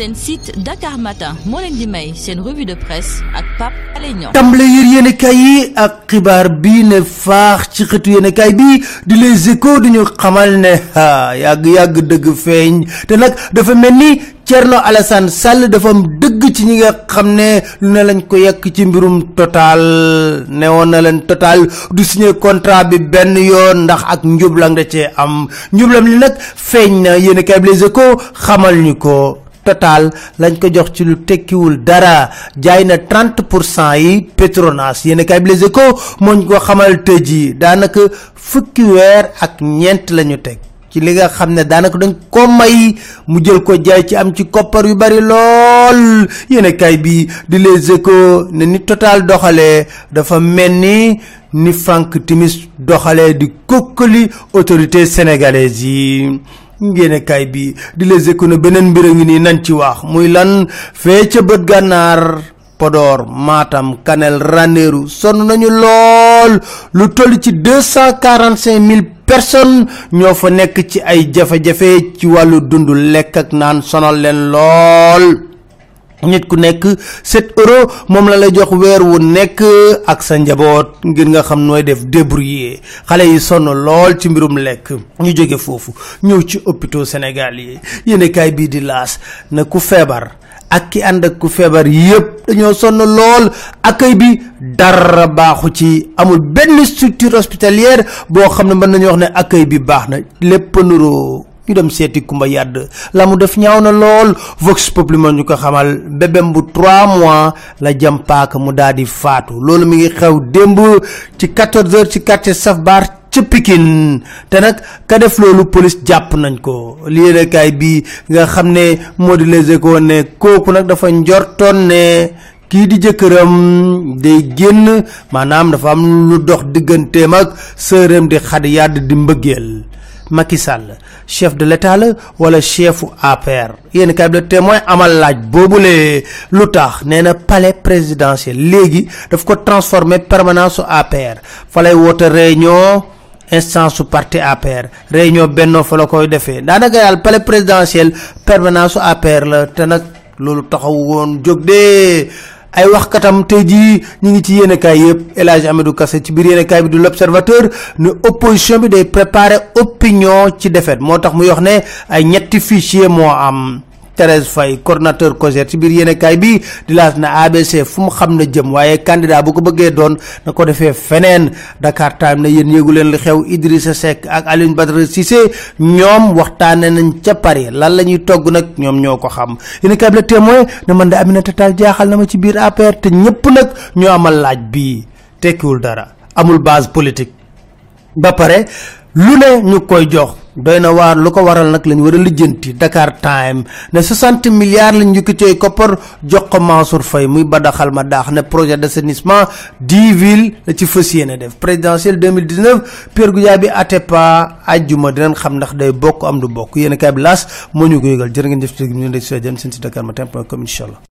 seen site Dakar Matin moo leen di may seen revue de presse ak Pape Alé Niang. Tàmbale yër yéenekaay yi ak xibaar bi ne faax ci xëtu yéenekaay bi di les échos duñu xamal ne ha yàgg-yàgg dëgg feeñ. Te nag dafa mel ni Thierno Alassane Sall dafa am dëgg ci ñi nga xam ne lu ne lañ ko yekk ci mbirum total. Ne woon na leen total du signé contrat bi benn yoon ndax ak njublang da cee am. Njublam li nag feeñ na yéenekaay bi les échos xamal ñu total lañ ko jox ci lu tekkiwul dara. Jaay na 30 pour cent yi Petronas. Yéen kay bi les échos moo ñu ko xamal tëj yi daanaka fukki weer ak ñeent la ñu teg. Ci li nga xam ne daanaka dañ ko may mu jël ko jaay ci am ci koppar yu bari lool. Yéen kay bi di les échos ne ni total doxalee dafa mel ni Frank Timis doxalee di kokkali autorité sénégalaise yi ngéene kaay bi di les économies beneen mbir ngi nii nañ ci wax muy lan fee ca bët gànnaar Podor Matam Kanel Ranérou sonn nañu lool lu toll ci deux cent quarante cinq mille personnes ñoo fa nekk ci ay jafe-jafe ci wàllu dund lekk ak naan sonal leen lool nit ku nekk 7 euros moom la lay jox weer wu nekk ak sa njaboot ngir nga xam nooy def débrouiller. Xale yi sonn lool ci mbirum lekk. Ñu jóge foofu ñëw ci hôpitaux Sénégal yi. Yéenekaay bii di laas na ku feebar ak ki ànd ak ku feebar yépp dañoo sonn lool. Accueil bi dara baaxu ci. Amul benn structure hospitalière boo xam ne mën nañu wax ne accueil bi baax na. Lépp nuroo ñu dem seeti kumba yàdd la mu def ñaaw na lool. Vox populi moo ñu xamal. Bébém bu trois mois la jam paaka mu daal di faatu. Loolu mi ngi xew démb ci 14 heures ci quartier Saf Bar ca Pikine. Te nag ka def loolu police jàpp nañ ko. Bi nga xam ne moo di les échos ne kooku nag dafa njortoon ne kii di jëkkëram day génn. Maanaam dafa am lu dox digganteem ak sërëm di xadi yàdd di mbëggeel Macky Sall chef de l'état la wala chefu APR yéen kay bi témoin amal laaj boobule lu tax? Nee palais présidentiel léegi daf ko transformé permanence su APR fa lay woote réunion instance su parti APR réunion bennoo fa la koy defee. Daanaka daal palais présidentiel permanence su APR la te nag loolu taxaw woon jóg de ay waxkatam tey jii ñu ngi ci yéenekaay yëpp. El Hadj Amadou Kassé ci biir bi du l'observateur ne opposition bi day préparer opinion ci défaite. Moo tax muy ne ay ñetti fichier am Thérèse Faye coordonnateur COJER ci biir yéenekaay bi di laas na ABC fu mu xam na jëm waaye candidat bu ko bëggee doon na ko defee feneen. Dakar Time na yéen yéegu leen li xew Idrissa Seck ak Alioune Badara Cissé ñoom waxtaane nañ ca Paris. Lan la ñuy togg nag ñoom ñoo ko xam. Yéenekaay bi la témoin ne man de Aminata Tall jaaxal na ma ci biir APR te ñëpp nag ñoo amal laaj bii. Tekkiwul dara amul base politique. Ba pare lu ne ñu jox doy na waar lu ko waral nag lañ war a Dakar Time ne 60 milliards lañ yëkkatee koppar jox ko Mansour Faye muy badaxal ma daax ne projet d'assainissement 10 villes la ci fas def présidentielle 2019 Pierre Goudiaby Atepa ajjuma dinañ xam ndax day bokk am du bokk yéen a kaay bi ko ci ñu Dakar